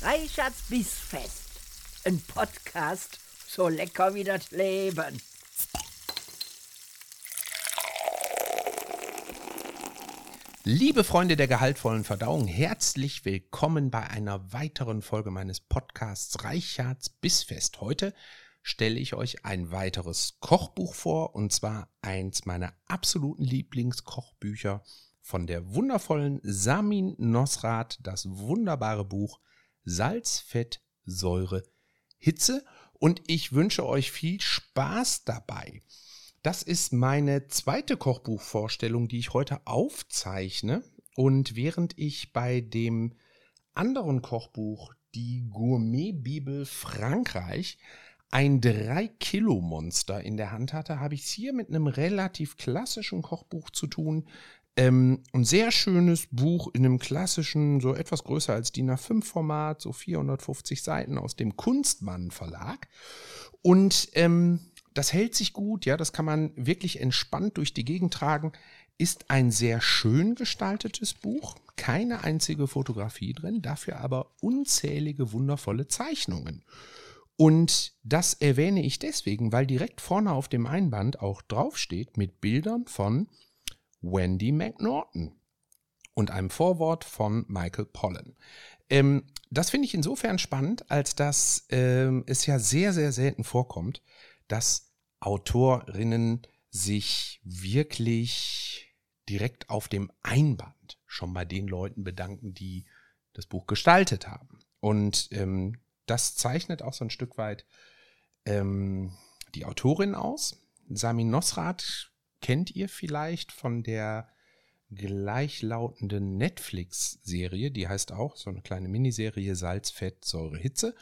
Reichards Bissfest. Ein Podcast, so lecker wie das Leben. Liebe Freunde der gehaltvollen Verdauung, herzlich willkommen bei einer weiteren Folge meines Podcasts Reichards Bissfest. Heute stelle ich euch ein weiteres Kochbuch vor und zwar eins meiner absoluten Lieblingskochbücher von der wundervollen Samin Nosrat, das wunderbare Buch Salz, Fett, Säure, Hitze und ich wünsche euch viel Spaß dabei. Das ist meine zweite Kochbuchvorstellung, die ich heute aufzeichne. Und während ich bei dem anderen Kochbuch, die Gourmet-Bibel Frankreich, ein 3-Kilo-Monster in der Hand hatte, habe ich es hier mit einem relativ klassischen Kochbuch zu tun. Ähm, ein sehr schönes Buch in einem klassischen, so etwas größer als DIN A5-Format, so 450 Seiten aus dem Kunstmann Verlag. Und ähm, das hält sich gut, ja, das kann man wirklich entspannt durch die Gegend tragen. Ist ein sehr schön gestaltetes Buch, keine einzige Fotografie drin, dafür aber unzählige wundervolle Zeichnungen. Und das erwähne ich deswegen, weil direkt vorne auf dem Einband auch draufsteht mit Bildern von Wendy McNaughton und einem Vorwort von Michael Pollan. Ähm, das finde ich insofern spannend, als dass ähm, es ja sehr, sehr selten vorkommt, dass Autorinnen sich wirklich direkt auf dem Einband schon bei den Leuten bedanken, die das Buch gestaltet haben. Und ähm, das zeichnet auch so ein Stück weit ähm, die Autorin aus. Sami Nosrat kennt ihr vielleicht von der gleichlautenden Netflix-Serie, die heißt auch so eine kleine Miniserie Salz, Fett, Säure, Hitze.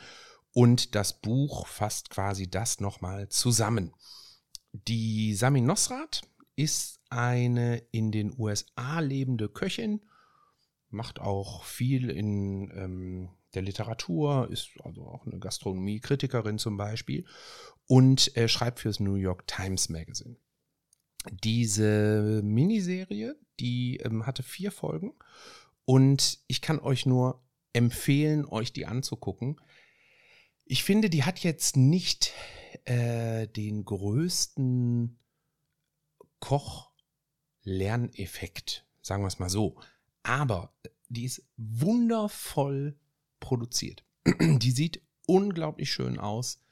Und das Buch fasst quasi das nochmal zusammen. Die Sami Nosrat ist eine in den USA lebende Köchin, macht auch viel in ähm, der Literatur, ist also auch eine Gastronomie-Kritikerin zum Beispiel und äh, schreibt fürs New York Times Magazine. Diese Miniserie, die ähm, hatte vier Folgen und ich kann euch nur empfehlen, euch die anzugucken. Ich finde, die hat jetzt nicht äh, den größten Koch-Lerneffekt, sagen wir es mal so. Aber die ist wundervoll produziert. die sieht unglaublich schön aus.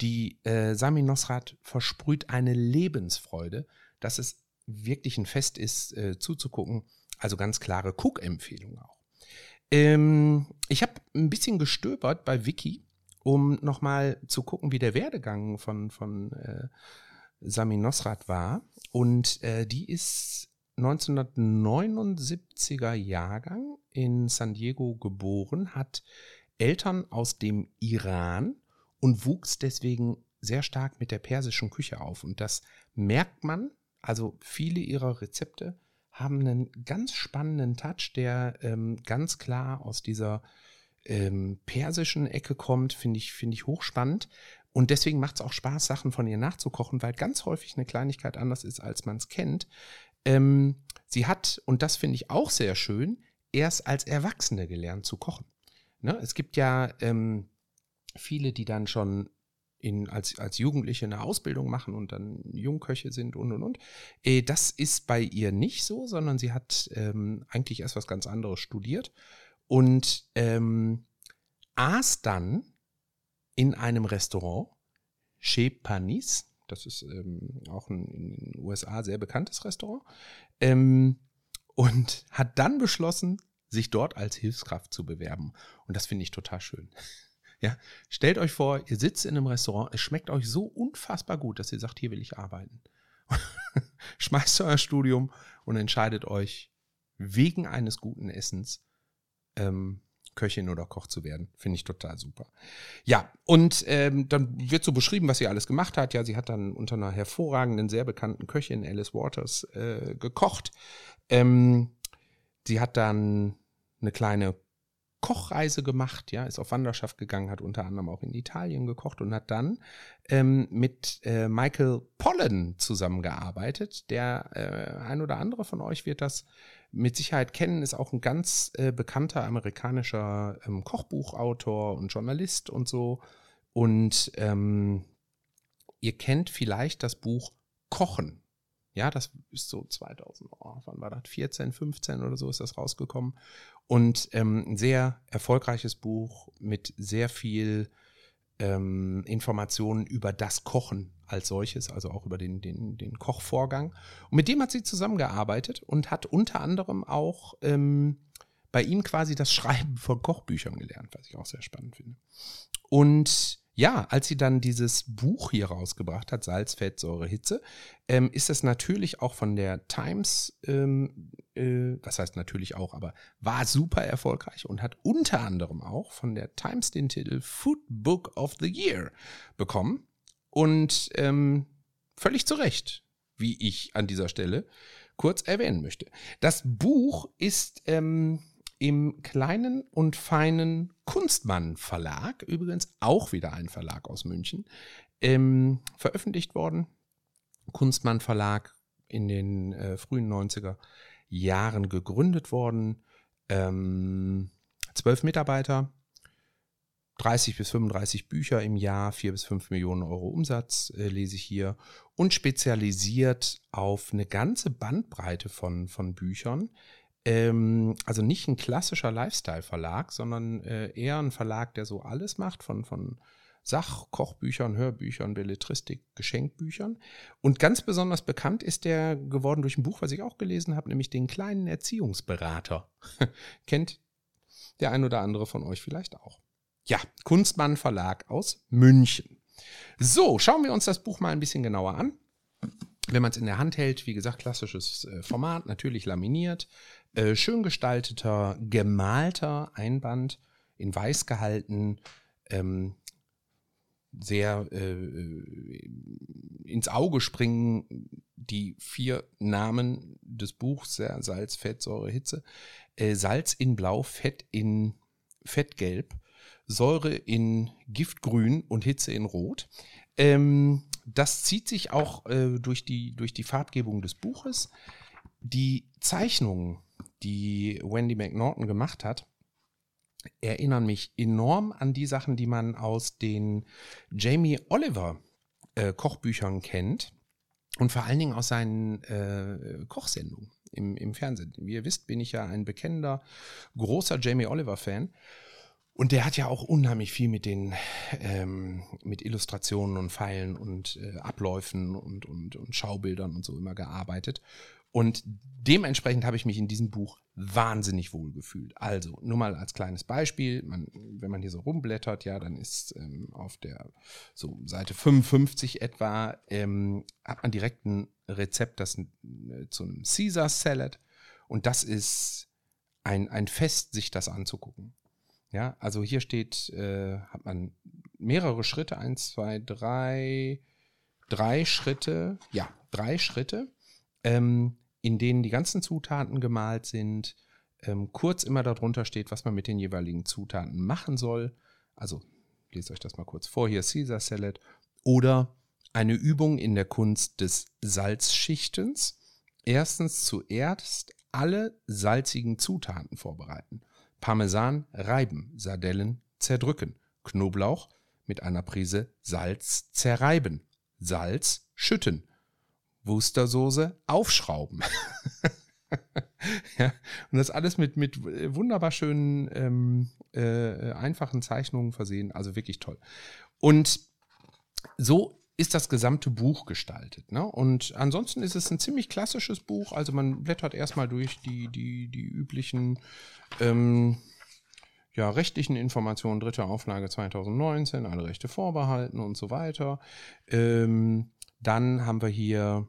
Die äh, Sami Nosrat versprüht eine Lebensfreude, dass es wirklich ein Fest ist, äh, zuzugucken. Also ganz klare Cook-Empfehlung auch. Ähm, ich habe ein bisschen gestöbert bei Wiki um nochmal zu gucken, wie der Werdegang von, von äh, Sami Nosrat war. Und äh, die ist 1979er Jahrgang in San Diego geboren, hat Eltern aus dem Iran und wuchs deswegen sehr stark mit der persischen Küche auf. Und das merkt man, also viele ihrer Rezepte haben einen ganz spannenden Touch, der ähm, ganz klar aus dieser ähm, persischen Ecke kommt, finde ich, finde ich hochspannend. Und deswegen macht es auch Spaß, Sachen von ihr nachzukochen, weil ganz häufig eine Kleinigkeit anders ist, als man es kennt. Ähm, sie hat, und das finde ich auch sehr schön, erst als Erwachsene gelernt zu kochen. Ne? Es gibt ja ähm, viele, die dann schon in, als, als Jugendliche eine Ausbildung machen und dann Jungköche sind und und und. Äh, das ist bei ihr nicht so, sondern sie hat ähm, eigentlich erst was ganz anderes studiert und ähm, aß dann in einem Restaurant, Chez Panis, das ist ähm, auch ein in den USA sehr bekanntes Restaurant, ähm, und hat dann beschlossen, sich dort als Hilfskraft zu bewerben. Und das finde ich total schön. Ja, stellt euch vor, ihr sitzt in einem Restaurant, es schmeckt euch so unfassbar gut, dass ihr sagt, hier will ich arbeiten. Schmeißt euer Studium und entscheidet euch wegen eines guten Essens ähm, Köchin oder Koch zu werden. Finde ich total super. Ja, und ähm, dann wird so beschrieben, was sie alles gemacht hat. Ja, sie hat dann unter einer hervorragenden, sehr bekannten Köchin, Alice Waters, äh, gekocht. Ähm, sie hat dann eine kleine Kochreise gemacht, ja, ist auf Wanderschaft gegangen, hat unter anderem auch in Italien gekocht und hat dann ähm, mit äh, Michael Pollan zusammengearbeitet. Der äh, ein oder andere von euch wird das mit Sicherheit kennen, ist auch ein ganz äh, bekannter amerikanischer ähm, Kochbuchautor und Journalist und so. Und ähm, ihr kennt vielleicht das Buch Kochen. Ja, das ist so 2000, oh, wann war das? 14, 15 oder so ist das rausgekommen. Und ähm, ein sehr erfolgreiches Buch mit sehr viel ähm, Informationen über das Kochen als solches, also auch über den, den, den Kochvorgang. Und mit dem hat sie zusammengearbeitet und hat unter anderem auch ähm, bei ihm quasi das Schreiben von Kochbüchern gelernt, was ich auch sehr spannend finde. Und ja, als sie dann dieses Buch hier rausgebracht hat, Salz, Fett, Säure, Hitze, ähm, ist das natürlich auch von der Times, ähm, äh, was heißt natürlich auch, aber war super erfolgreich und hat unter anderem auch von der Times den Titel Food Book of the Year bekommen. Und ähm, völlig zu Recht, wie ich an dieser Stelle kurz erwähnen möchte. Das Buch ist ähm, im kleinen und feinen Kunstmann Verlag, übrigens auch wieder ein Verlag aus München, ähm, veröffentlicht worden. Kunstmann Verlag in den äh, frühen 90er Jahren gegründet worden. Ähm, zwölf Mitarbeiter, 30 bis 35 Bücher im Jahr, 4 bis 5 Millionen Euro Umsatz äh, lese ich hier und spezialisiert auf eine ganze Bandbreite von, von Büchern, ähm, also nicht ein klassischer Lifestyle-Verlag, sondern äh, eher ein Verlag, der so alles macht, von, von Sach-, Kochbüchern, Hörbüchern, Belletristik, Geschenkbüchern. Und ganz besonders bekannt ist der geworden durch ein Buch, was ich auch gelesen habe, nämlich den kleinen Erziehungsberater. Kennt der ein oder andere von euch vielleicht auch. Ja, Kunstmann Verlag aus München. So, schauen wir uns das Buch mal ein bisschen genauer an. Wenn man es in der Hand hält, wie gesagt, klassisches äh, Format, natürlich laminiert, äh, schön gestalteter, gemalter Einband, in weiß gehalten, ähm, sehr äh, ins Auge springen die vier Namen des Buchs, Salz, Fett, Säure, Hitze. Äh, Salz in Blau, Fett in Fettgelb, Säure in Giftgrün und Hitze in Rot. Ähm, das zieht sich auch äh, durch, die, durch die Farbgebung des Buches. Die Zeichnungen die Wendy McNaughton gemacht hat, erinnern mich enorm an die Sachen, die man aus den Jamie Oliver äh, Kochbüchern kennt und vor allen Dingen aus seinen äh, Kochsendungen im, im Fernsehen. Wie ihr wisst, bin ich ja ein bekennender, großer Jamie Oliver-Fan. Und der hat ja auch unheimlich viel mit den ähm, mit Illustrationen und Pfeilen und äh, Abläufen und, und, und Schaubildern und so immer gearbeitet. Und dementsprechend habe ich mich in diesem Buch wahnsinnig wohl gefühlt. Also, nur mal als kleines Beispiel, man, wenn man hier so rumblättert, ja, dann ist ähm, auf der so Seite 55 etwa, ähm, hat man direkt ein Rezept das, äh, zum Caesar Salad. Und das ist ein, ein Fest, sich das anzugucken. Ja, also hier steht, äh, hat man mehrere Schritte, eins, zwei, drei, drei Schritte, ja, drei Schritte ähm, in denen die ganzen Zutaten gemalt sind, ähm, kurz immer darunter steht, was man mit den jeweiligen Zutaten machen soll. Also lest euch das mal kurz vor, hier Caesar Salad. Oder eine Übung in der Kunst des Salzschichtens. Erstens zuerst alle salzigen Zutaten vorbereiten. Parmesan reiben, Sardellen zerdrücken, Knoblauch mit einer Prise Salz zerreiben, Salz schütten, Wustersoße aufschrauben. ja, und das alles mit, mit wunderbar schönen, ähm, äh, einfachen Zeichnungen versehen. Also wirklich toll. Und so ist das gesamte Buch gestaltet. Ne? Und ansonsten ist es ein ziemlich klassisches Buch. Also man blättert erstmal durch die, die, die üblichen ähm, ja, rechtlichen Informationen, dritte Auflage 2019, alle Rechte vorbehalten und so weiter. Ähm, dann haben wir hier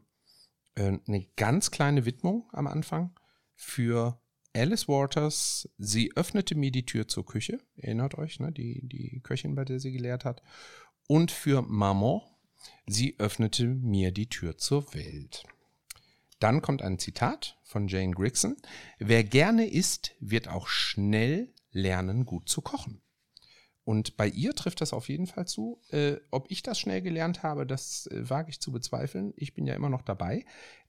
äh, eine ganz kleine Widmung am Anfang für Alice Waters. Sie öffnete mir die Tür zur Küche. Erinnert euch, ne? die, die Köchin, bei der sie gelehrt hat. Und für Maman. Sie öffnete mir die Tür zur Welt. Dann kommt ein Zitat von Jane Grigson. Wer gerne isst, wird auch schnell lernen, gut zu kochen. Und bei ihr trifft das auf jeden Fall zu. Äh, ob ich das schnell gelernt habe, das äh, wage ich zu bezweifeln. Ich bin ja immer noch dabei.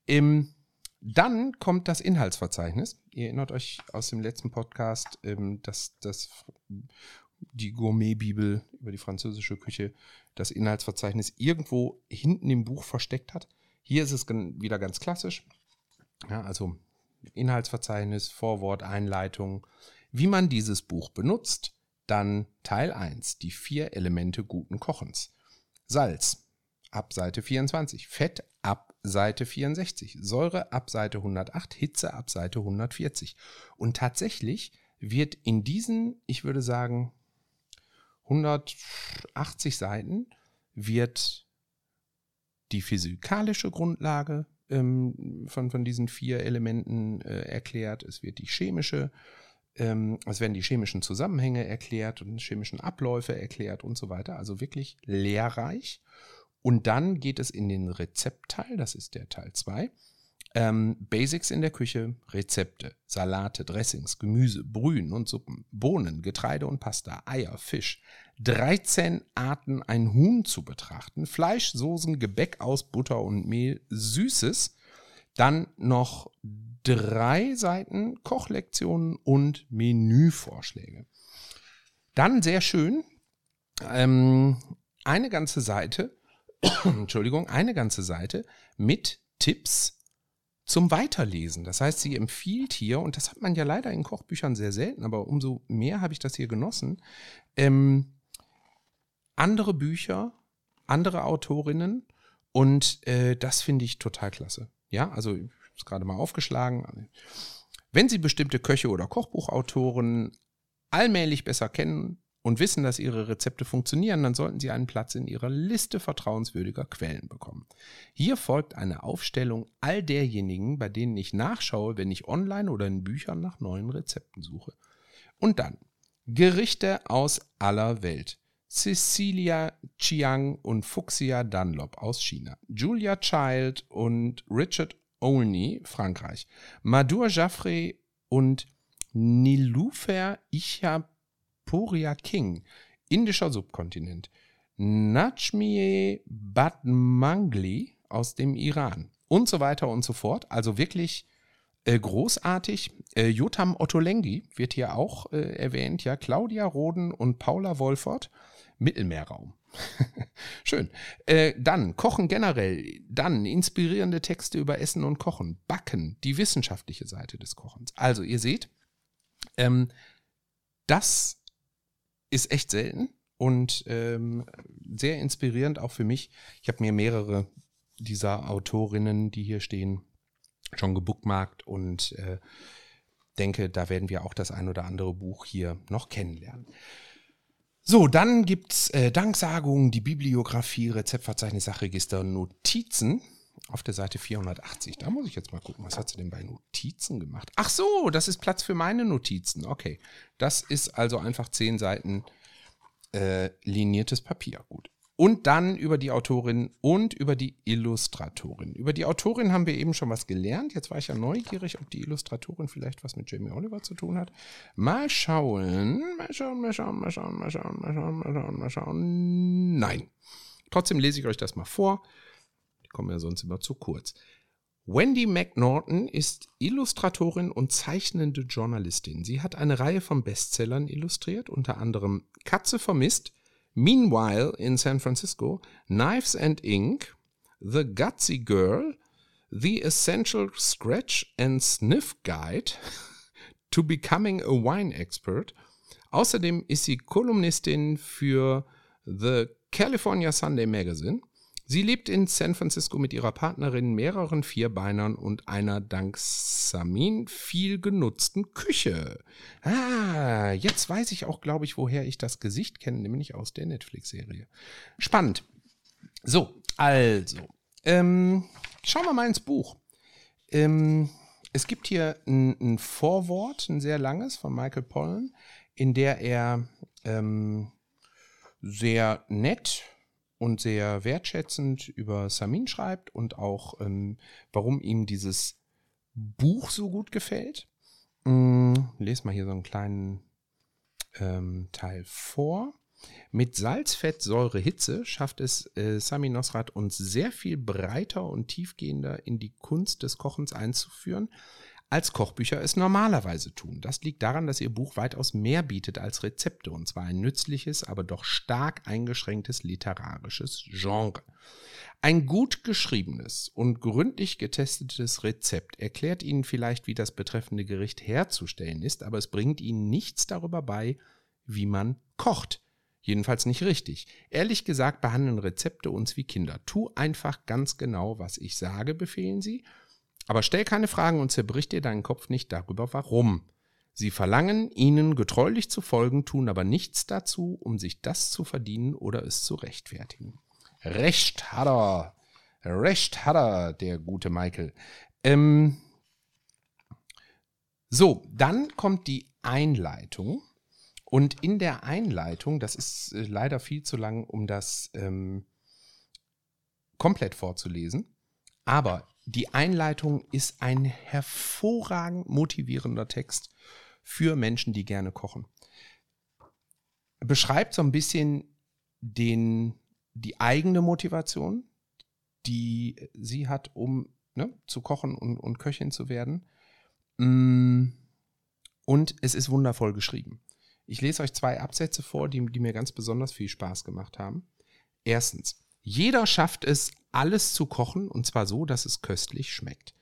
Ähm, Dann kommt das Inhaltsverzeichnis. Ihr erinnert euch aus dem letzten Podcast, ähm, dass das die Gourmet-Bibel über die französische Küche das Inhaltsverzeichnis irgendwo hinten im Buch versteckt hat. Hier ist es wieder ganz klassisch. Ja, also Inhaltsverzeichnis, Vorwort, Einleitung. Wie man dieses Buch benutzt, dann Teil 1, die vier Elemente guten Kochens. Salz ab Seite 24, Fett ab Seite 64, Säure ab Seite 108, Hitze ab Seite 140. Und tatsächlich wird in diesen, ich würde sagen, 180 Seiten wird die physikalische Grundlage ähm, von, von diesen vier Elementen äh, erklärt. Es wird die chemische, ähm, es werden die chemischen Zusammenhänge erklärt und chemischen Abläufe erklärt und so weiter. Also wirklich lehrreich. Und dann geht es in den Rezeptteil, das ist der Teil 2. Ähm, Basics in der Küche, Rezepte, Salate, Dressings, Gemüse, Brühen und Suppen, Bohnen, Getreide und Pasta, Eier, Fisch. 13 Arten ein Huhn zu betrachten, Fleisch, Soßen, Gebäck aus Butter und Mehl, Süßes. Dann noch drei Seiten Kochlektionen und Menüvorschläge. Dann sehr schön, ähm, eine ganze Seite, Entschuldigung, eine ganze Seite mit Tipps zum Weiterlesen. Das heißt, sie empfiehlt hier, und das hat man ja leider in Kochbüchern sehr selten, aber umso mehr habe ich das hier genossen, ähm, andere Bücher, andere Autorinnen und äh, das finde ich total klasse. Ja, also ich habe es gerade mal aufgeschlagen. Wenn Sie bestimmte Köche oder Kochbuchautoren allmählich besser kennen, und wissen, dass ihre Rezepte funktionieren, dann sollten sie einen Platz in ihrer Liste vertrauenswürdiger Quellen bekommen. Hier folgt eine Aufstellung all derjenigen, bei denen ich nachschaue, wenn ich online oder in Büchern nach neuen Rezepten suche. Und dann Gerichte aus aller Welt. Cecilia Chiang und Fuxia Dunlop aus China. Julia Child und Richard Olney, Frankreich. Madur Jaffrey und Nilufer Ichab Puria King, indischer Subkontinent. Najmieh Badmangli aus dem Iran und so weiter und so fort. Also wirklich äh, großartig. Äh, Jotam Ottolenghi wird hier auch äh, erwähnt, ja. Claudia Roden und Paula Wolfert, Mittelmeerraum. Schön. Äh, dann Kochen generell, dann inspirierende Texte über Essen und Kochen, Backen, die wissenschaftliche Seite des Kochens. Also ihr seht, ähm, das ist echt selten und ähm, sehr inspirierend auch für mich. Ich habe mir mehrere dieser Autorinnen, die hier stehen, schon gebookmarkt und äh, denke, da werden wir auch das ein oder andere Buch hier noch kennenlernen. So, dann gibt's äh, Danksagungen, die Bibliografie, Rezeptverzeichnis, Sachregister, Notizen auf der Seite 480. Da muss ich jetzt mal gucken, was hat sie denn bei Notizen gemacht? Ach so, das ist Platz für meine Notizen. Okay, das ist also einfach zehn Seiten äh, liniertes Papier. Gut. Und dann über die Autorin und über die Illustratorin. Über die Autorin haben wir eben schon was gelernt. Jetzt war ich ja neugierig, ob die Illustratorin vielleicht was mit Jamie Oliver zu tun hat. Mal schauen, mal schauen, mal schauen, mal schauen, mal schauen, mal schauen, mal schauen, mal schauen. Nein. Trotzdem lese ich euch das mal vor kommen ja sonst immer zu kurz. Wendy McNaughton ist Illustratorin und zeichnende Journalistin. Sie hat eine Reihe von Bestsellern illustriert, unter anderem Katze vermisst, Meanwhile in San Francisco, Knives and Ink, The Gutsy Girl, The Essential Scratch and Sniff Guide to Becoming a Wine Expert. Außerdem ist sie Kolumnistin für The California Sunday Magazine Sie lebt in San Francisco mit ihrer Partnerin, mehreren Vierbeinern und einer dank Samin viel genutzten Küche. Ah, jetzt weiß ich auch, glaube ich, woher ich das Gesicht kenne, nämlich aus der Netflix-Serie. Spannend. So, also, ähm, schauen wir mal ins Buch. Ähm, es gibt hier ein, ein, Vorwort, ein sehr langes von Michael Pollan, in der er ähm, sehr nett und sehr wertschätzend über Samin schreibt und auch, ähm, warum ihm dieses Buch so gut gefällt. Mm, lese mal hier so einen kleinen ähm, Teil vor. Mit Salz, Fett, Säure, Hitze schafft es äh, Sami Nosrat uns sehr viel breiter und tiefgehender in die Kunst des Kochens einzuführen, als Kochbücher es normalerweise tun. Das liegt daran, dass ihr Buch weitaus mehr bietet als Rezepte, und zwar ein nützliches, aber doch stark eingeschränktes literarisches Genre. Ein gut geschriebenes und gründlich getestetes Rezept erklärt Ihnen vielleicht, wie das betreffende Gericht herzustellen ist, aber es bringt Ihnen nichts darüber bei, wie man kocht. Jedenfalls nicht richtig. Ehrlich gesagt behandeln Rezepte uns wie Kinder. Tu einfach ganz genau, was ich sage, befehlen sie. Aber stell keine Fragen und zerbrich dir deinen Kopf nicht darüber, warum. Sie verlangen, ihnen getreulich zu folgen, tun aber nichts dazu, um sich das zu verdienen oder es zu rechtfertigen. Recht hat er. Recht hat er, der gute Michael. Ähm so, dann kommt die Einleitung. Und in der Einleitung, das ist äh, leider viel zu lang, um das ähm, komplett vorzulesen, aber die Einleitung ist ein hervorragend motivierender Text für Menschen, die gerne kochen. Beschreibt so ein bisschen den, die eigene Motivation, die sie hat, um ne, zu kochen und, und Köchin zu werden. Mm, und es ist wundervoll geschrieben. Ich lese euch zwei Absätze vor, die, die mir ganz besonders viel Spaß gemacht haben. Erstens, jeder schafft es, alles zu kochen, und zwar so, dass es köstlich schmeckt.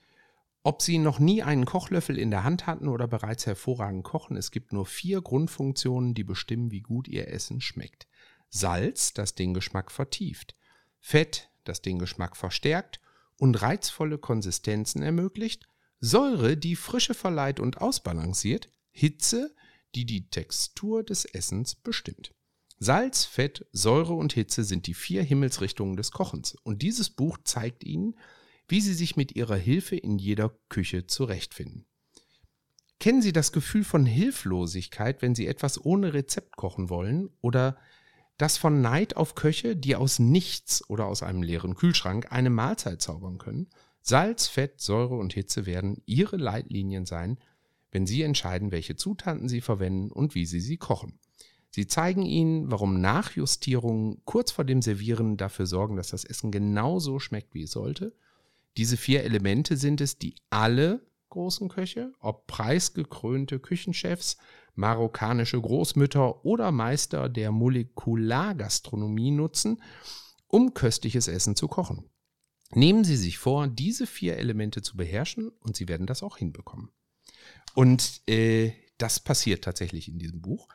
Ob Sie noch nie einen Kochlöffel in der Hand hatten oder bereits hervorragend kochen, es gibt nur vier Grundfunktionen, die bestimmen, wie gut Ihr Essen schmeckt. Salz, das den Geschmack vertieft. Fett, das den Geschmack verstärkt und reizvolle Konsistenzen ermöglicht. Säure, die Frische verleiht und ausbalanciert. Hitze, die die Textur des Essens bestimmt. Salz, Fett, Säure und Hitze sind die vier Himmelsrichtungen des Kochens und dieses Buch zeigt Ihnen, wie Sie sich mit Ihrer Hilfe in jeder Küche zurechtfinden. Kennen Sie das Gefühl von Hilflosigkeit, wenn Sie etwas ohne Rezept kochen wollen oder das von Neid auf Köche, die aus nichts oder aus einem leeren Kühlschrank eine Mahlzeit zaubern können? Salz, Fett, Säure und Hitze werden Ihre Leitlinien sein, wenn Sie entscheiden, welche Zutaten Sie verwenden und wie Sie sie kochen. Sie zeigen Ihnen, warum Nachjustierungen kurz vor dem Servieren dafür sorgen, dass das Essen genauso schmeckt, wie es sollte. Diese vier Elemente sind es, die alle großen Köche, ob preisgekrönte Küchenchefs, marokkanische Großmütter oder Meister der Molekulargastronomie nutzen, um köstliches Essen zu kochen. Nehmen Sie sich vor, diese vier Elemente zu beherrschen und Sie werden das auch hinbekommen. Und äh, das passiert tatsächlich in diesem Buch.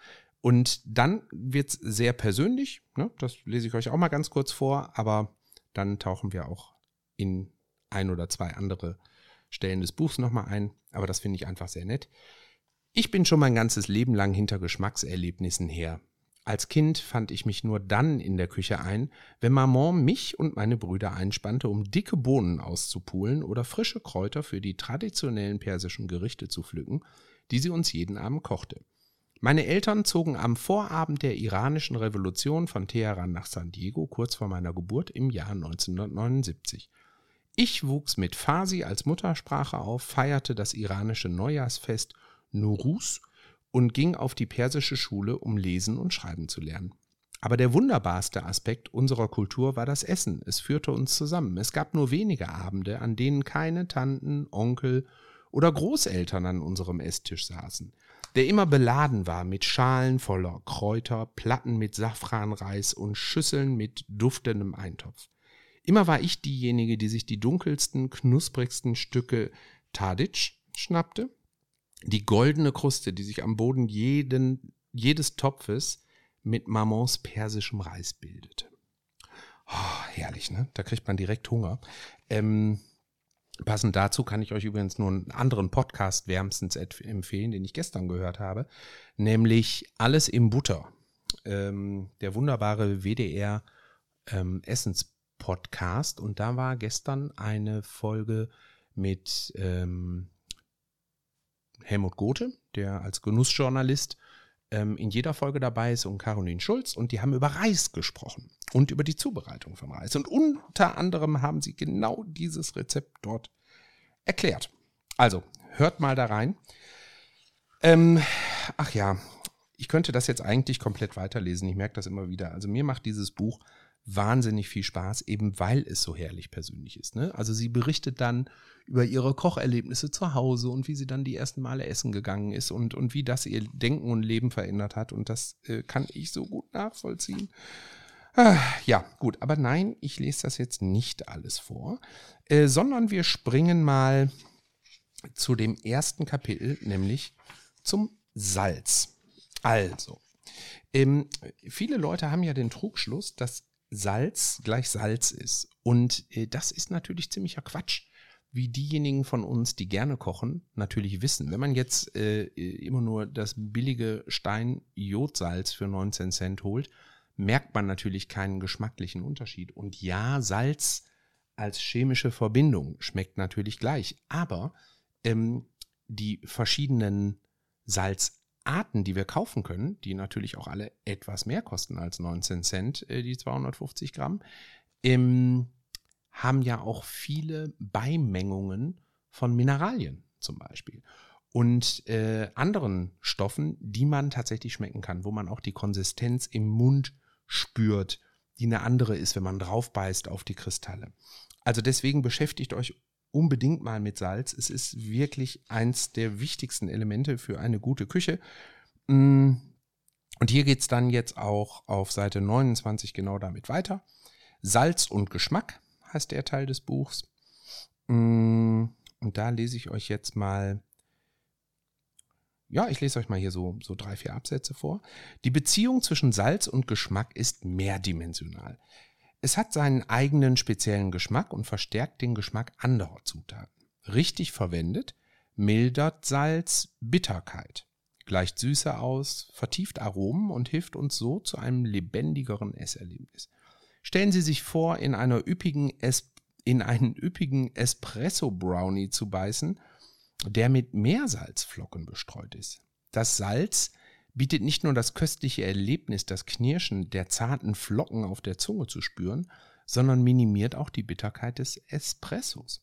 Und dann wird es sehr persönlich. Ne? Das lese ich euch auch mal ganz kurz vor, aber dann tauchen wir auch in ein oder zwei andere Stellen des Buchs nochmal ein. Aber das finde ich einfach sehr nett. Ich bin schon mein ganzes Leben lang hinter Geschmackserlebnissen her. Als Kind fand ich mich nur dann in der Küche ein, wenn Maman mich und meine Brüder einspannte, um dicke Bohnen auszupulen oder frische Kräuter für die traditionellen persischen Gerichte zu pflücken, die sie uns jeden Abend kochte. Meine Eltern zogen am Vorabend der iranischen Revolution von Teheran nach San Diego kurz vor meiner Geburt im Jahr 1979. Ich wuchs mit Farsi als Muttersprache auf, feierte das iranische Neujahrsfest Nuruz und ging auf die persische Schule, um lesen und schreiben zu lernen. Aber der wunderbarste Aspekt unserer Kultur war das Essen. Es führte uns zusammen. Es gab nur wenige Abende, an denen keine Tanten, Onkel oder Großeltern an unserem Esstisch saßen, der immer beladen war mit Schalen voller Kräuter, Platten mit Safranreis und Schüsseln mit duftendem Eintopf. Immer war ich diejenige, die sich die dunkelsten, knusprigsten Stücke Tadic schnappte die goldene Kruste, die sich am Boden jeden, jedes Topfes mit Mamans persischem Reis bildete. Oh, herrlich, ne? Da kriegt man direkt Hunger. Ähm, passend dazu kann ich euch übrigens nur einen anderen Podcast wärmstens empfehlen, den ich gestern gehört habe, nämlich Alles im Butter. Ähm, der wunderbare WDR ähm, Essenspodcast. Und da war gestern eine Folge mit ähm, Helmut Gothe, der als Genussjournalist ähm, in jeder Folge dabei ist, und Caroline Schulz. Und die haben über Reis gesprochen und über die Zubereitung von Reis. Und unter anderem haben sie genau dieses Rezept dort erklärt. Also, hört mal da rein. Ähm, ach ja, Ich könnte das jetzt eigentlich komplett weiterlesen. Ich merke das immer wieder. Also mir macht dieses Buch wahnsinnig viel Spaß, eben weil es so herrlich persönlich ist. Ne? Also sie berichtet dann über ihre Kocherlebnisse zu Hause und wie sie dann die ersten Male essen gegangen ist und, und wie das ihr Denken und Leben verändert hat. Und das äh, kann ich so gut nachvollziehen. Ah, ja, gut, aber nein, ich lese das jetzt nicht alles vor, äh, sondern wir springen mal zu dem ersten Kapitel, nämlich zum Salz. Also, ähm, viele Leute haben ja den Trugschluss, dass Salz gleich Salz ist. Und äh, das ist natürlich ziemlicher Quatsch, wie diejenigen von uns, die gerne kochen, natürlich wissen. Wenn man jetzt äh, immer nur das billige Stein-Jodsalz für 19 Cent holt, merkt man natürlich keinen geschmacklichen Unterschied. Und ja, Salz als chemische Verbindung schmeckt natürlich gleich. Aber ähm, die verschiedenen Salzarten, die wir kaufen können, die natürlich auch alle etwas mehr kosten als 19 Cent, äh, die 250 Gramm, ähm, haben ja auch viele Beimengungen von Mineralien zum Beispiel und äh, anderen Stoffen, die man tatsächlich schmecken kann, wo man auch die Konsistenz im Mund spürt, die eine andere ist, wenn man drauf beißt auf die Kristalle. Also deswegen beschäftigt euch unbedingt mal mit Salz. Es ist wirklich eins der wichtigsten Elemente für eine gute Küche. Mm. Und hier geht es dann jetzt auch auf Seite 29 genau damit weiter. Salz und Geschmack heißt der Teil des Buchs. Mm. Und da lese ich euch jetzt mal ja, ich lese euch mal hier so, so drei, vier Absätze vor. Die Beziehung zwischen Salz und Geschmack ist mehrdimensional. Es hat seinen eigenen speziellen Geschmack und verstärkt den Geschmack anderer Zutaten. Richtig verwendet mildert Salz Bitterkeit, gleicht Süße aus, vertieft Aromen und hilft uns so zu einem lebendigeren Esserlebnis. Stellen Sie sich vor, in, einer üppigen es in einen üppigen Espresso Brownie zu beißen – der mit Meersalzflocken bestreut ist. Das Salz bietet nicht nur das köstliche Erlebnis, das Knirschen der zarten Flocken auf der Zunge zu spüren, sondern minimiert auch die Bitterkeit des Espressos.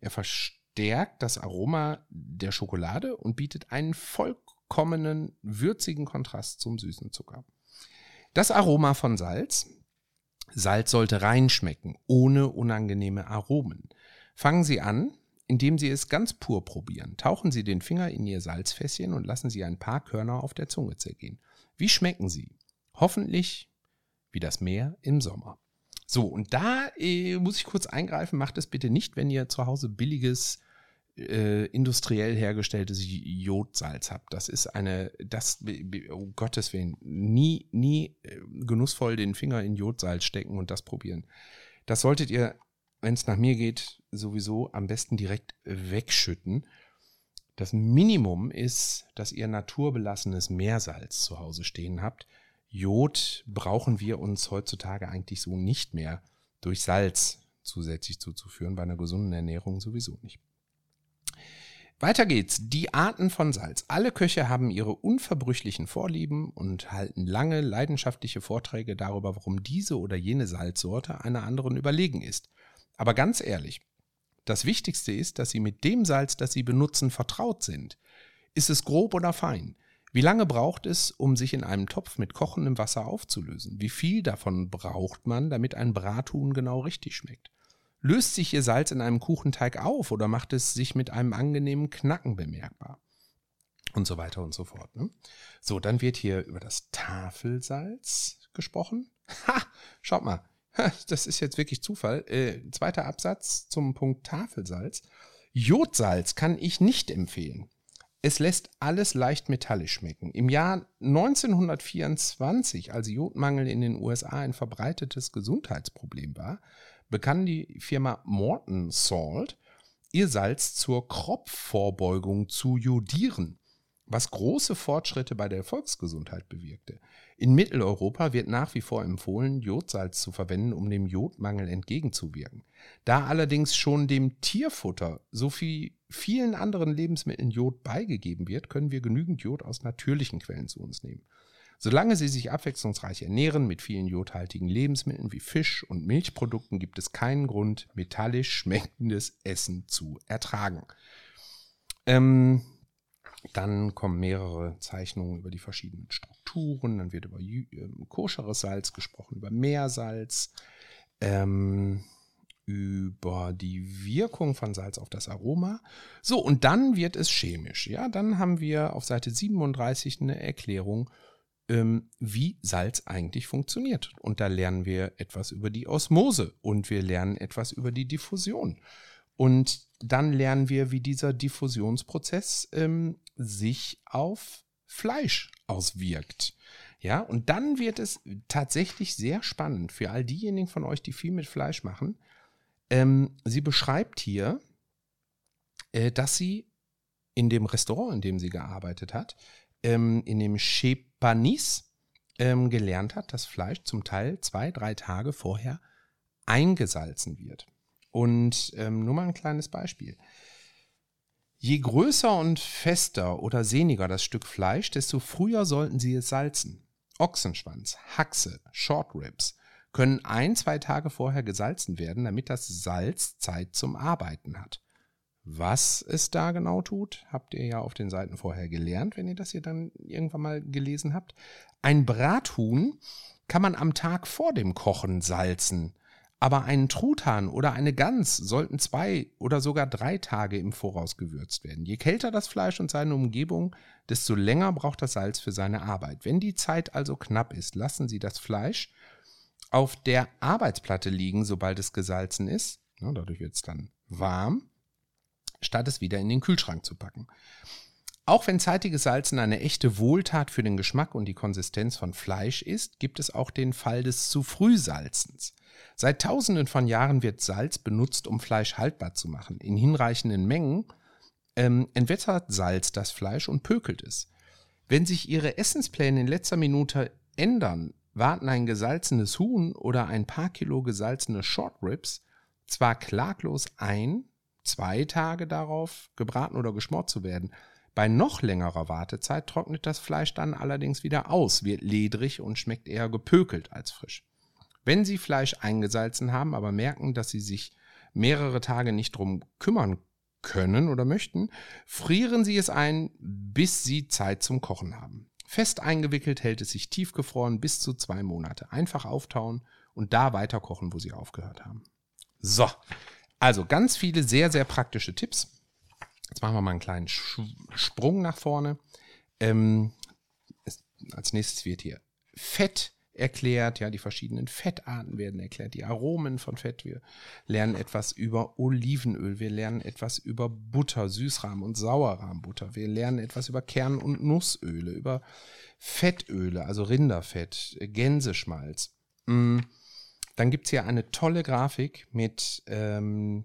Er verstärkt das Aroma der Schokolade und bietet einen vollkommenen, würzigen Kontrast zum süßen Zucker. Das Aroma von Salz. Salz sollte rein schmecken, ohne unangenehme Aromen. Fangen Sie an, indem Sie es ganz pur probieren. Tauchen Sie den Finger in Ihr Salzfässchen und lassen Sie ein paar Körner auf der Zunge zergehen. Wie schmecken sie? Hoffentlich wie das Meer im Sommer. So, und da äh, muss ich kurz eingreifen. Macht es bitte nicht, wenn ihr zu Hause billiges, äh, industriell hergestelltes Jodsalz habt. Das ist eine, das, um Gottes Willen, nie, nie äh, genussvoll den Finger in Jodsalz stecken und das probieren. Das solltet ihr wenn es nach mir geht, sowieso am besten direkt wegschütten. Das Minimum ist, dass ihr naturbelassenes Meersalz zu Hause stehen habt. Jod brauchen wir uns heutzutage eigentlich so nicht mehr durch Salz zusätzlich zuzuführen, bei einer gesunden Ernährung sowieso nicht. Weiter geht's. Die Arten von Salz. Alle Köche haben ihre unverbrüchlichen Vorlieben und halten lange leidenschaftliche Vorträge darüber, warum diese oder jene Salzsorte einer anderen überlegen ist. Aber ganz ehrlich, das Wichtigste ist, dass Sie mit dem Salz, das Sie benutzen, vertraut sind. Ist es grob oder fein? Wie lange braucht es, um sich in einem Topf mit kochendem Wasser aufzulösen? Wie viel davon braucht man, damit ein Brathuhn genau richtig schmeckt? Löst sich Ihr Salz in einem Kuchenteig auf oder macht es sich mit einem angenehmen Knacken bemerkbar? Und so weiter und so fort. Ne? So, dann wird hier über das Tafelsalz gesprochen. Ha, schaut mal, das ist jetzt wirklich Zufall. Äh, zweiter Absatz zum Punkt Tafelsalz. Jodsalz kann ich nicht empfehlen. Es lässt alles leicht metallisch schmecken. Im Jahr 1924, als Jodmangel in den USA ein verbreitetes Gesundheitsproblem war, begann die Firma Morton Salt ihr Salz zur Kropfvorbeugung zu jodieren, was große Fortschritte bei der Volksgesundheit bewirkte. In Mitteleuropa wird nach wie vor empfohlen, Jodsalz zu verwenden, um dem Jodmangel entgegenzuwirken. Da allerdings schon dem Tierfutter sowie vielen anderen Lebensmitteln Jod beigegeben wird, können wir genügend Jod aus natürlichen Quellen zu uns nehmen. Solange sie sich abwechslungsreich ernähren mit vielen jodhaltigen Lebensmitteln wie Fisch und Milchprodukten, gibt es keinen Grund, metallisch schmeckendes Essen zu ertragen. Ähm, Dann kommen mehrere Zeichnungen über die verschiedenen Strukturen. Dann wird über äh, koscheres Salz gesprochen, über Meersalz, ähm, über die Wirkung von Salz auf das Aroma. So, und dann wird es chemisch. Ja, dann haben wir auf Seite 37 eine Erklärung, ähm, wie Salz eigentlich funktioniert. Und da lernen wir etwas über die Osmose und wir lernen etwas über die Diffusion. Und dann lernen wir, wie dieser Diffusionsprozess ähm, sich auf Fleisch auswirkt. Ja, und dann wird es tatsächlich sehr spannend für all diejenigen von euch, die viel mit Fleisch machen. Ähm, sie beschreibt hier, äh, dass sie in dem Restaurant, in dem sie gearbeitet hat, ähm, in dem Chepanis, ähm, gelernt hat, dass Fleisch zum Teil zwei, drei Tage vorher eingesalzen wird. Und ähm, nur mal ein kleines Beispiel. Je größer und fester oder sehniger das Stück Fleisch, desto früher sollten Sie es salzen. Ochsenschwanz, Haxe, Short Ribs können ein, zwei Tage vorher gesalzen werden, damit das Salz Zeit zum Arbeiten hat. Was es da genau tut, habt ihr ja auf den Seiten vorher gelernt, wenn ihr das hier dann irgendwann mal gelesen habt. Ein Brathuhn kann man am Tag vor dem Kochen salzen, aber einen Truthahn oder eine Gans sollten zwei oder sogar drei Tage im Voraus gewürzt werden. Je kälter das Fleisch und seine Umgebung, desto länger braucht das Salz für seine Arbeit. Wenn die Zeit also knapp ist, lassen Sie das Fleisch auf der Arbeitsplatte liegen, sobald es gesalzen ist. Dadurch wird es dann warm, statt es wieder in den Kühlschrank zu packen. Auch wenn zeitiges Salzen eine echte Wohltat für den Geschmack und die Konsistenz von Fleisch ist, gibt es auch den Fall des zu früh Salzens. Seit tausenden von Jahren wird Salz benutzt, um Fleisch haltbar zu machen. In hinreichenden Mengen ähm, entwässert Salz das Fleisch und pökelt es. Wenn sich Ihre Essenspläne in letzter Minute ändern, warten ein gesalzenes Huhn oder ein paar Kilo gesalzene Short Ribs zwar klaglos ein, zwei Tage darauf gebraten oder geschmort zu werden. Bei noch längerer Wartezeit trocknet das Fleisch dann allerdings wieder aus, wird ledrig und schmeckt eher gepökelt als frisch. Wenn Sie Fleisch eingesalzen haben, aber merken, dass Sie sich mehrere Tage nicht drum kümmern können oder möchten, frieren Sie es ein, bis Sie Zeit zum Kochen haben. Fest eingewickelt hält es sich tiefgefroren bis zu zwei Monate. Einfach auftauen und da weiter kochen, wo Sie aufgehört haben. So, also ganz viele sehr, sehr praktische Tipps. Jetzt machen wir mal einen kleinen Sprung nach vorne. Ähm, es, als nächstes wird hier Fett erklärt, ja, die verschiedenen Fettarten werden erklärt, die Aromen von Fett. Wir lernen etwas über Olivenöl, wir lernen etwas über Butter, Süßrahm und Sauerrahmbutter. Wir lernen etwas über Kern- und Nussöle, über Fettöle, also Rinderfett, Gänseschmalz. Mm, dann gibt es hier eine tolle Grafik mit ähm,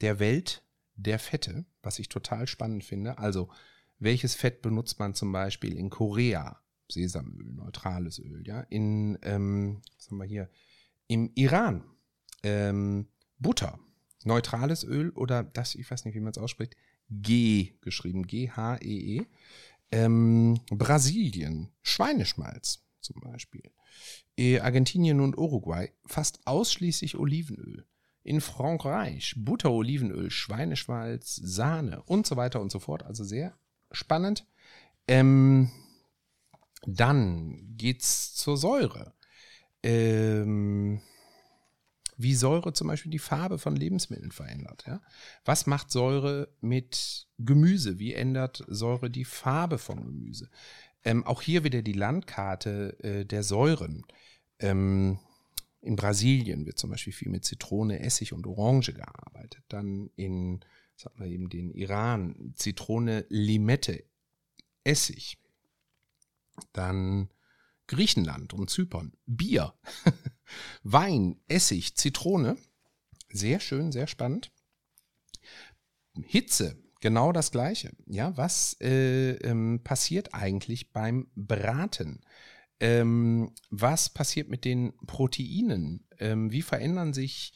der Welt der Fette, was ich total spannend finde. Also, welches Fett benutzt man zum Beispiel in Korea? Sesamöl, neutrales Öl, ja. In, ähm, was haben wir hier? Im Iran ähm, Butter, neutrales Öl oder das, ich weiß nicht, wie man es ausspricht, G geschrieben, G-H-E-E. -E. Ähm, Brasilien, Schweineschmalz zum Beispiel. Äh, Argentinien und Uruguay fast ausschließlich Olivenöl. In Frankreich Butter, Olivenöl, Schweineschmalz, Sahne und so weiter und so fort. Also sehr spannend. Ähm, dann geht's zur Säure. Ähm, wie Säure zum Beispiel die Farbe von Lebensmitteln verändert. Ja? Was macht Säure mit Gemüse? Wie ändert Säure die Farbe von Gemüse? Ähm, auch hier wieder die Landkarte äh, der Säuren. Ähm, in Brasilien wird zum Beispiel viel mit Zitrone, Essig und Orange gearbeitet. Dann in, sagen wir eben, den Iran Zitrone, Limette, Essig. Dann Griechenland und Zypern. Bier, Wein, Essig, Zitrone. Sehr schön, sehr spannend. Hitze, genau das Gleiche. Ja, was äh, ähm, passiert eigentlich beim Braten? Ähm, was passiert mit den Proteinen? Ähm, wie verändern sich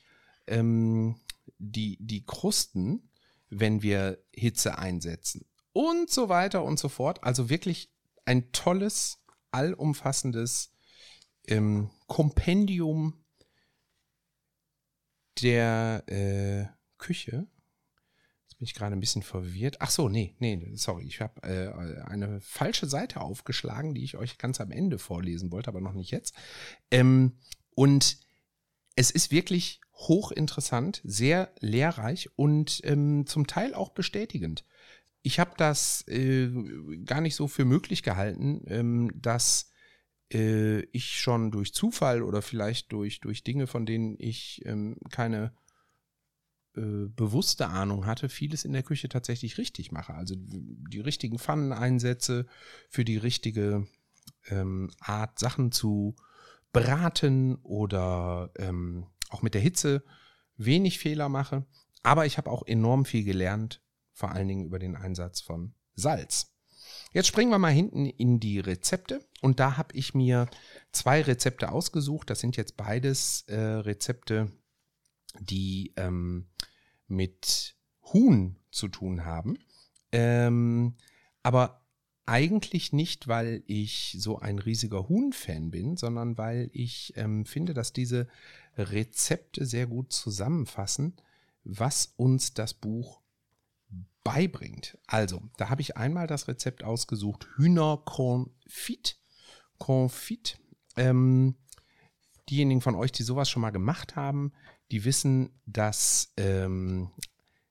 ähm, die, die Krusten, wenn wir Hitze einsetzen? Und so weiter und so fort. Also wirklich ein tolles, allumfassendes ähm, Kompendium der äh, Küche. Bin ich gerade ein bisschen verwirrt. Ach so, nee, nee, sorry. Ich habe äh, eine falsche Seite aufgeschlagen, die ich euch ganz am Ende vorlesen wollte, aber noch nicht jetzt. Ähm, und es ist wirklich hochinteressant, sehr lehrreich und ähm, zum Teil auch bestätigend. Ich habe das äh, gar nicht so für möglich gehalten, ähm, dass äh, ich schon durch Zufall oder vielleicht durch, durch Dinge, von denen ich ähm, keine äh, bewusste Ahnung hatte, vieles in der Küche tatsächlich richtig mache. Also die richtigen Pfannen einsetze für die richtige ähm, Art, Sachen zu braten oder ähm, auch mit der Hitze wenig Fehler mache. Aber ich habe auch enorm viel gelernt, vor allen Dingen über den Einsatz von Salz. Jetzt springen wir mal hinten in die Rezepte und da habe ich mir zwei Rezepte ausgesucht. Das sind jetzt beides äh, Rezepte, die ähm, mit Huhn zu tun haben. Ähm, aber eigentlich nicht, weil ich so ein riesiger Huhn-Fan bin, sondern weil ich ähm, finde, dass diese Rezepte sehr gut zusammenfassen, was uns das Buch beibringt. Also, da habe ich einmal das Rezept ausgesucht, Hühnerkonfit. Confit. Ähm, diejenigen von euch, die sowas schon mal gemacht haben, die wissen, dass, ähm,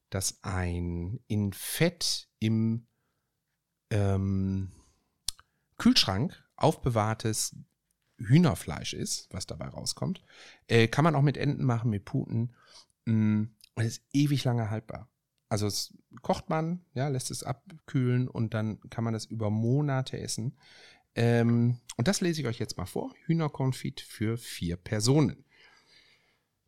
dass ein in Fett im ähm, Kühlschrank aufbewahrtes Hühnerfleisch ist, was dabei rauskommt. Äh, kann man auch mit Enten machen, mit Puten. Mm, und ist ewig lange haltbar. Also es kocht man, ja, lässt es abkühlen und dann kann man das über Monate essen. Ähm, und das lese ich euch jetzt mal vor. Hühnerkonfit für vier Personen.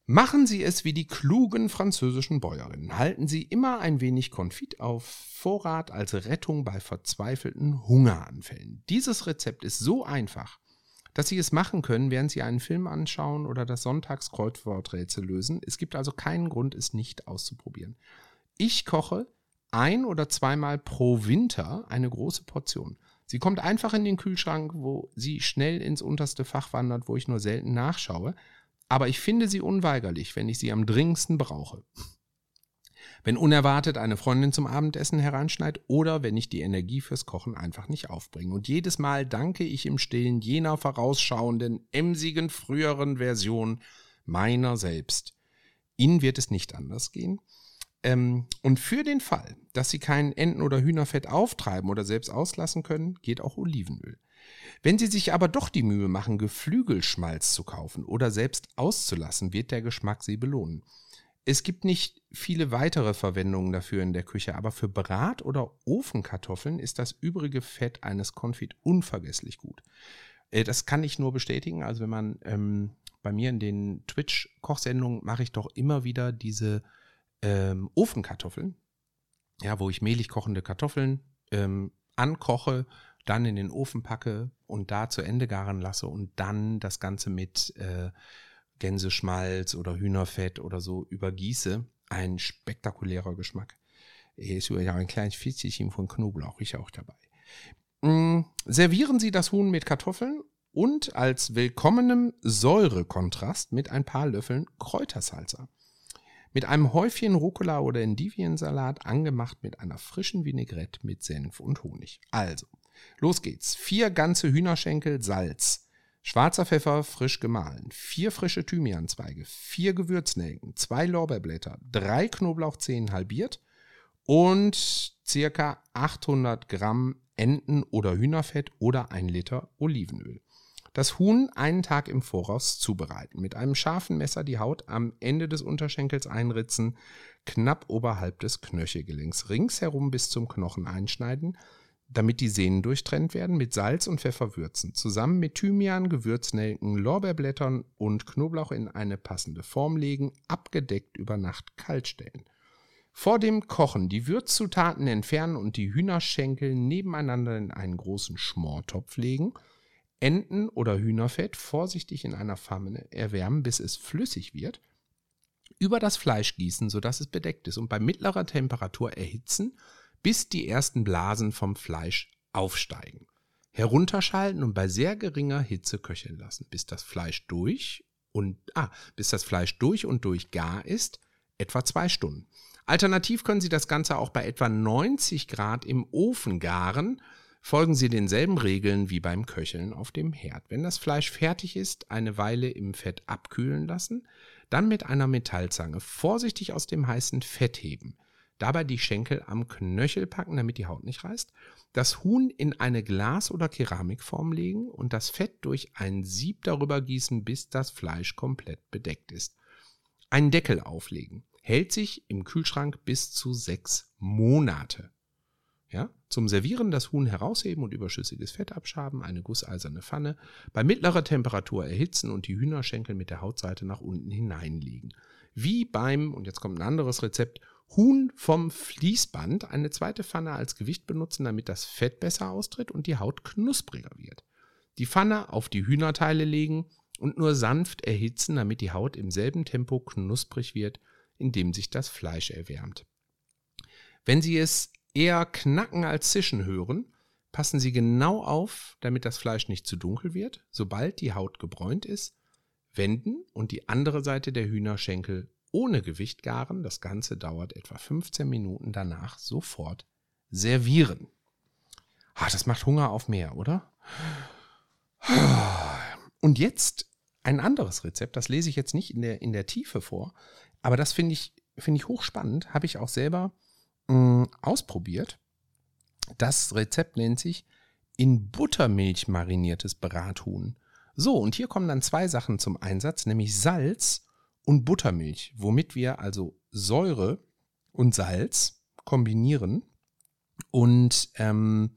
Machen Sie es wie die klugen französischen Bäuerinnen. Halten Sie immer ein wenig Konfit auf Vorrat als Rettung bei verzweifelten Hungeranfällen. Dieses Rezept ist so einfach, dass Sie es machen können, während Sie einen Film anschauen oder das Sonntagskreuzworträtsel lösen. Es gibt also keinen Grund, es nicht auszuprobieren. Ich koche ein oder zweimal pro Winter eine große Portion. Sie kommt einfach in den Kühlschrank, wo sie schnell ins unterste Fach wandert, wo ich nur selten nachschaue aber ich finde sie unweigerlich, wenn ich sie am dringendsten brauche. Wenn unerwartet eine Freundin zum Abendessen hereinschneit oder wenn ich die Energie fürs Kochen einfach nicht aufbringe. Und jedes Mal danke ich im Stillen jener vorausschauenden, emsigen früheren Version meiner selbst. Ihnen wird es nicht anders gehen. Ähm, und für den Fall, dass Sie kein Enten- oder Hühnerfett auftreiben oder selbst auslassen können, geht auch Olivenöl. Wenn Sie sich aber doch die Mühe machen, Geflügelschmalz zu kaufen oder selbst auszulassen, wird der Geschmack Sie belohnen. Es gibt nicht viele weitere Verwendungen dafür in der Küche, aber für Brat- oder Ofenkartoffeln ist das übrige Fett eines Konfit unvergesslich gut. Äh, das kann ich nur bestätigen. Also wenn man ähm, bei mir in den Twitch-Kochsendungen mache ich doch immer wieder diese ähm, Ofenkartoffeln, ja, wo ich mehlig kochende Kartoffeln ähm, ankoche, dann in den Ofen packe und da zu Ende garen lasse und dann das Ganze mit äh, Gänseschmalz oder Hühnerfett oder so übergieße. Ein spektakulärer Geschmack. Ist ja ein kleines Fitzchen von Knoblauch, ich auch dabei. Mm, servieren Sie das Huhn mit Kartoffeln und als willkommenem Säurekontrast mit ein paar Löffeln Kräutersalza. Mit einem Häufchen Rucola oder Endiviensalat angemacht mit einer frischen Vinaigrette mit Senf und Honig. Also, Los geht's. Vier ganze Hühnerschenkel Salz. Schwarzer Pfeffer frisch gemahlen, vier frische Thymianzweige, vier Gewürznelken, zwei Lorbeerblätter, drei Knoblauchzehen halbiert und circa 800 Gramm Enten- oder Hühnerfett oder ein Liter Olivenöl. Das Huhn einen Tag im Voraus zubereiten. Mit einem scharfen Messer die Haut am Ende des Unterschenkels einritzen, knapp oberhalb des Knöchelgelenks, ringsherum bis zum Knochen einschneiden, damit die Sehnen durchtrennt werden, mit Salz und Pfeffer würzen. Zusammen mit Thymian, Gewürznelken, Lorbeerblättern und Knoblauch in eine passende Form legen, abgedeckt über Nacht kalt stellen. Vor dem Kochen die Würzzutaten entfernen und die Hühnerschenkel nebeneinander in einen großen Schmortopf legen. Enten- oder Hühnerfett vorsichtig in einer Pfanne erwärmen, bis es flüssig wird. Über das Fleisch gießen, sodass es bedeckt ist und bei mittlerer Temperatur erhitzen bis die ersten Blasen vom Fleisch aufsteigen. Herunterschalten und bei sehr geringer Hitze köcheln lassen, bis das Fleisch durch und ah, bis das Fleisch durch und durch gar ist, etwa zwei Stunden. Alternativ können Sie das Ganze auch bei etwa 90 Grad im Ofen garen. Folgen Sie denselben Regeln wie beim Köcheln auf dem Herd. Wenn das Fleisch fertig ist, eine Weile im Fett abkühlen lassen, dann mit einer Metallzange vorsichtig aus dem heißen Fett heben. Dabei die Schenkel am Knöchel packen, damit die Haut nicht reißt. Das Huhn in eine Glas- oder Keramikform legen und das Fett durch ein Sieb darüber gießen, bis das Fleisch komplett bedeckt ist. Einen Deckel auflegen. Hält sich im Kühlschrank bis zu sechs Monate. Ja, zum Servieren das Huhn herausheben und überschüssiges Fett abschaben, eine gusseiserne Pfanne, bei mittlerer Temperatur erhitzen und die Hühnerschenkel mit der Hautseite nach unten hineinlegen. Wie beim, und jetzt kommt ein anderes Rezept, Huhn vom Fließband eine zweite Pfanne als Gewicht benutzen, damit das Fett besser austritt und die Haut knuspriger wird. Die Pfanne auf die Hühnerteile legen und nur sanft erhitzen, damit die Haut im selben Tempo knusprig wird, indem sich das Fleisch erwärmt. Wenn Sie es eher knacken als zischen hören, passen Sie genau auf, damit das Fleisch nicht zu dunkel wird. Sobald die Haut gebräunt ist, wenden und die andere Seite der Hühnerschenkel ohne Gewicht garen. Das Ganze dauert etwa 15 Minuten danach sofort servieren. Ah, das macht Hunger auf mehr, oder? Und jetzt ein anderes Rezept, das lese ich jetzt nicht in der, in der Tiefe vor, aber das finde ich, finde ich hochspannend, habe ich auch selber mh, mm, ausprobiert. Das Rezept nennt sich in Buttermilch mariniertes Brathuhn. So, und hier kommen dann zwei Sachen zum Einsatz, nämlich Salz und Buttermilch, womit wir also Säure und Salz kombinieren. Und ähm,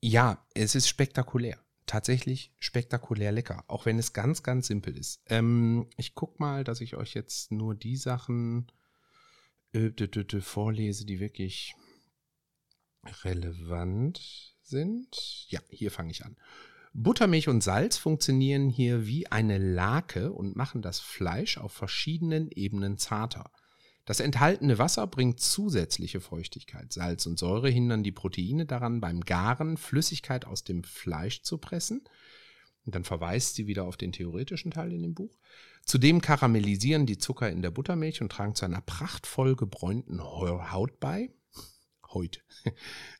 ja, es ist spektakulär. Tatsächlich spektakulär lecker, auch wenn es ganz, ganz simpel ist. Ähm, ich gucke mal, dass ich euch jetzt nur die Sachen äh, vorlese, die wirklich relevant sind. Ja, hier fange ich an. Buttermilch und Salz funktionieren hier wie eine Lake und machen das Fleisch auf verschiedenen Ebenen zarter. Das enthaltene Wasser bringt zusätzliche Feuchtigkeit. Salz und Säure hindern die Proteine daran, beim Garen Flüssigkeit aus dem Fleisch zu pressen. Und dann verweist sie wieder auf den theoretischen Teil in dem Buch. Zudem karamellisieren die Zucker in der Buttermilch und tragen zu einer prachtvoll gebräunten Haut bei. Haut.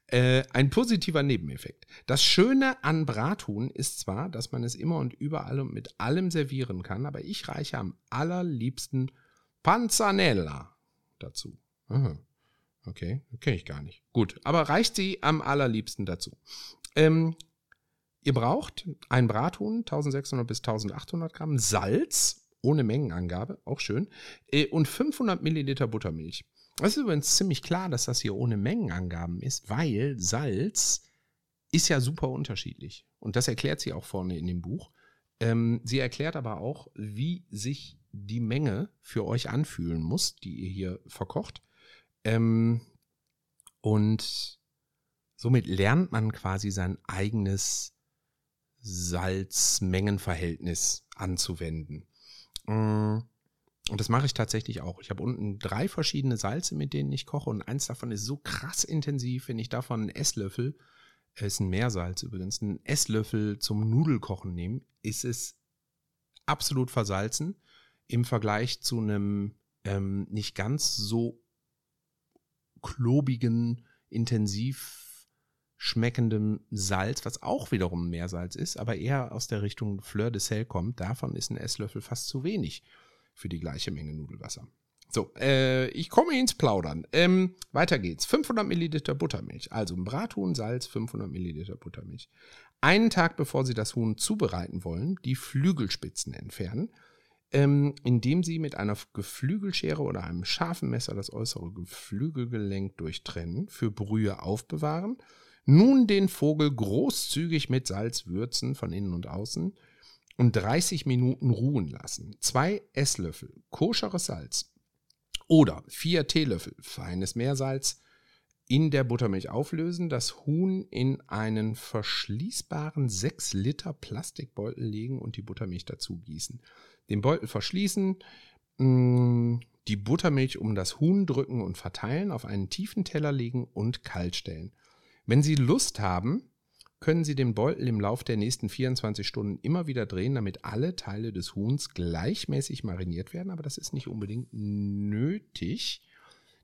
Äh, ein positiver Nebeneffekt. Das Schöne an Brathuhn ist zwar, dass man es immer und überall und mit allem servieren kann, aber ich reiche am allerliebsten Panzanella dazu. Aha. Okay, kenne ich gar nicht. Gut, aber reicht sie am allerliebsten dazu. Ähm, ihr braucht ein Brathuhn, 1600 bis 1800 Gramm, Salz, ohne Mengenangabe, auch schön, äh, und 500 Milliliter Buttermilch. Es ist übrigens ziemlich klar, dass das hier ohne Mengenangaben ist, weil Salz ist ja super unterschiedlich. Und das erklärt sie auch vorne in dem Buch. Ähm, sie erklärt aber auch, wie sich die Menge für euch anfühlen muss, die ihr hier verkocht. Ähm, und somit lernt man quasi sein eigenes Salzmengenverhältnis anzuwenden. Äh, und das mache ich tatsächlich auch. Ich habe unten drei verschiedene Salze, mit denen ich koche. Und eins davon ist so krass intensiv, wenn ich davon einen Esslöffel, äh, ist ein Meersalz übrigens, einen Esslöffel zum Nudelkochen nehme, ist es absolut versalzen im Vergleich zu einem ähm, nicht ganz so klobigen, intensiv schmeckendem Salz, was auch wiederum Meersalz ist, aber eher aus der Richtung Fleur de Sel kommt. Davon ist ein Esslöffel fast zu wenig für die gleiche Menge Nudelwasser. So, äh, ich komme ins Plaudern. Ähm, weiter geht's. 500 Milliliter Buttermilch. Also ein Brathuhn, Salz, 500 Milliliter Buttermilch. Einen Tag bevor Sie das Huhn zubereiten wollen, die Flügelspitzen entfernen, ähm, indem Sie mit einer Geflügelschere oder einem scharfen Messer das äußere Geflügelgelenk durchtrennen, für Brühe aufbewahren. Nun den Vogel großzügig mit Salz würzen von innen und außen und 30 Minuten ruhen lassen. Zwei Esslöffel koscheres Salz oder vier Teelöffel feines Meersalz in der Buttermilch auflösen, das Huhn in einen verschließbaren 6 Liter Plastikbeutel legen und die Buttermilch dazu gießen. Den Beutel verschließen, mm, die Buttermilch um das Huhn drücken und verteilen, auf einen tiefen Teller legen und kalt stellen. Wenn Sie Lust haben, können Sie den Beutel im Lauf der nächsten 24 Stunden immer wieder drehen, damit alle Teile des Huhns gleichmäßig mariniert werden, aber das ist nicht unbedingt nötig.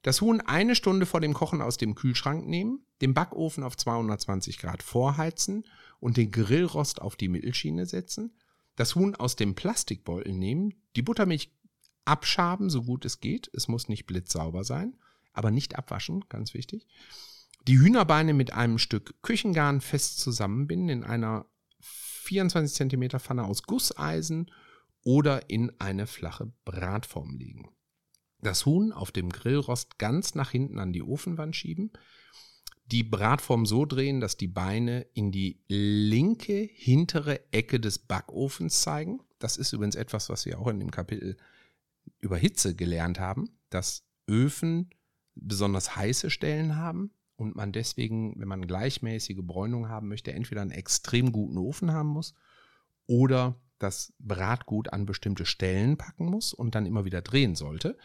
Das Huhn eine Stunde vor dem Kochen aus dem Kühlschrank nehmen, den Backofen auf 220 Grad vorheizen und den Grillrost auf die Mittelschiene setzen, das Huhn aus dem Plastikbeutel nehmen, die Buttermilch abschaben, so gut es geht, es muss nicht blitzsauber sein, aber nicht abwaschen, ganz wichtig. Die Hühnerbeine mit einem Stück Küchengarn fest zusammenbinden in einer 24 cm Pfanne aus Gusseisen oder in eine flache Bratform legen. Das Huhn auf dem Grillrost ganz nach hinten an die Ofenwand schieben, die Bratform so drehen, dass die Beine in die linke hintere Ecke des Backofens zeigen. Das ist übrigens etwas, was wir auch in dem Kapitel über Hitze gelernt haben, dass Öfen besonders heiße Stellen haben und man deswegen, wenn man gleichmäßige Bräunung haben möchte, entweder einen extrem guten Ofen haben muss oder das Bratgut an bestimmte Stellen packen muss und dann immer wieder drehen sollte.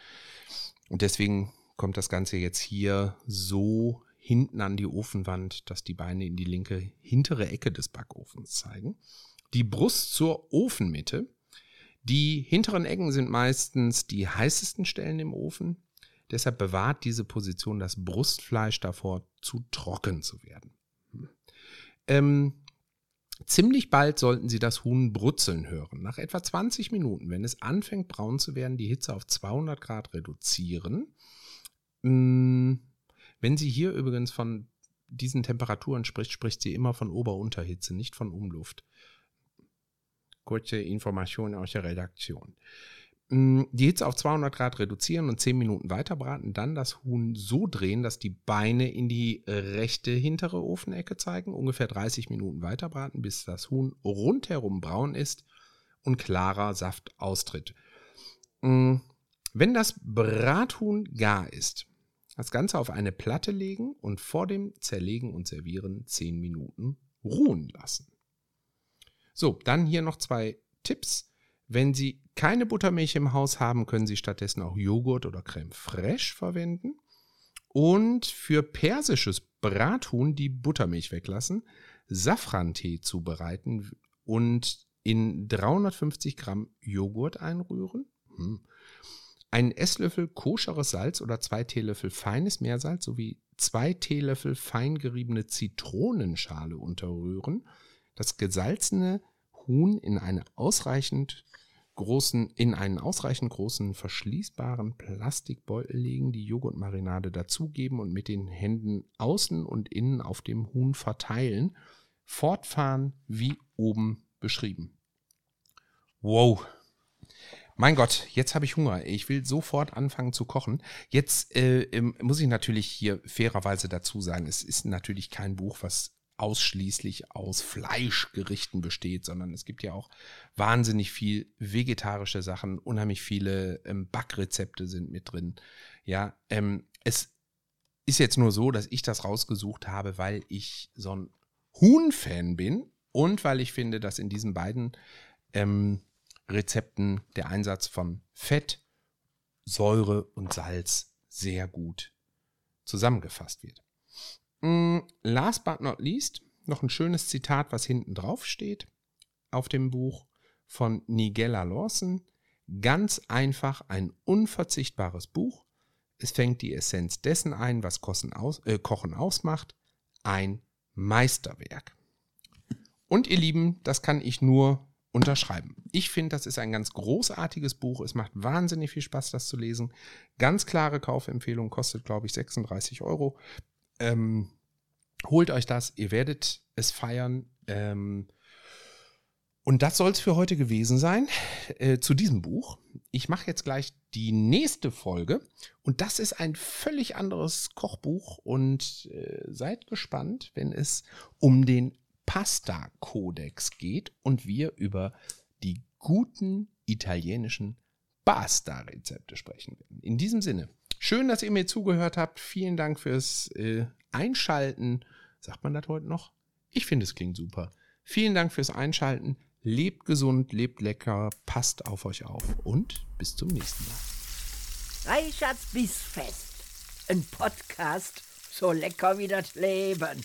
Und deswegen kommt das Ganze jetzt hier so hinten an die Ofenwand, dass die Beine in die linke hintere Ecke des Backofens zeigen. Die Brust zur Ofenmitte. Die hinteren Ecken sind meistens die heißesten Stellen im Ofen. Deshalb bewahrt diese Position das Brustfleisch davor, zu trocken zu werden. Ähm, ziemlich bald sollten Sie das Huhn brutzeln hören. Nach etwa 20 Minuten, wenn es anfängt braun zu werden, die Hitze auf 200 Grad reduzieren. Ähm, wenn sie hier übrigens von diesen Temperaturen spricht, spricht sie immer von Ober-Unterhitze, nicht von Umluft. Kurze Information aus der Redaktion. Mm, die Hitze auf 200 Grad reduzieren und 10 Minuten weiter braten, dann das Huhn so drehen, dass die Beine in die rechte hintere Ofenecke zeigen, ungefähr 30 Minuten weiter braten, bis das Huhn rundherum braun ist und klarer Saft austritt. Mm, wenn das Brathuhn gar ist, das Ganze auf eine Platte legen und vor dem Zerlegen und Servieren 10 Minuten ruhen lassen. So, dann hier noch zwei Tipps. Wenn Sie keine Buttermilch im Haus haben, können Sie stattdessen auch Joghurt oder Creme fraiche verwenden. Und für persisches Brathuhn die Buttermilch weglassen, Safrantee zubereiten und in 350 Gramm Joghurt einrühren. Hm. Einen Esslöffel koscheres Salz oder zwei Teelöffel feines Meersalz sowie zwei Teelöffel fein geriebene Zitronenschale unterrühren. Das gesalzene Huhn in eine ausreichend großen, in einen ausreichend großen verschließbaren Plastikbeutel legen, die Joghurtmarinade dazugeben und mit den Händen außen und innen auf dem Huhn verteilen. Fortfahren wie oben beschrieben. Wow. Mein Gott, jetzt habe ich Hunger. Ich will sofort anfangen zu kochen. Jetzt äh, muss ich natürlich hier fairerweise dazu sagen, es ist natürlich kein Buch, was ausschließlich aus Fleischgerichten besteht, sondern es gibt ja auch wahnsinnig viel vegetarische Sachen, unheimlich viele ähm, Backrezepte sind mit drin. Ja, ähm, es ist jetzt nur so, dass ich das rausgesucht habe, weil ich so ein Huhn-Fan bin und weil ich finde, dass in diesen beiden ähm, Rezepten der Einsatz von Fett, Säure und Salz sehr gut zusammengefasst wird. Mm, last but not least, noch ein schönes Zitat, was hinten drauf steht auf dem Buch von Nigella Lawson. Ganz einfach ein unverzichtbares Buch. Es fängt die Essenz dessen ein, was Kochen, aus, äh, Kochen ausmacht. Ein Meisterwerk. Und ihr Lieben, das kann ich nur unterschreiben. Ich finde, das ist ein ganz großartiges Buch. Es macht wahnsinnig viel Spaß, das zu lesen. Ganz klare Kaufempfehlung, kostet, glaube ich, 36 Euro. Ähm, holt euch das, ihr werdet es feiern. Ähm, und das soll es für heute gewesen sein äh, zu diesem Buch. Ich mache jetzt gleich die nächste Folge und das ist ein völlig anderes Kochbuch und äh, seid gespannt, wenn es um den Pasta-Kodex geht und wir über die guten italienischen Pasta-Rezepte sprechen werden. In diesem Sinne, schön, dass ihr mir zugehört habt. Vielen Dank fürs äh, Einschalten. Sagt man das heute noch? Ich finde, es klingt super. Vielen Dank fürs Einschalten. Lebt gesund, lebt lecker, passt auf euch auf und bis zum nächsten Mal. Reichards Bissfest. Ein Podcast so lecker wie das Leben.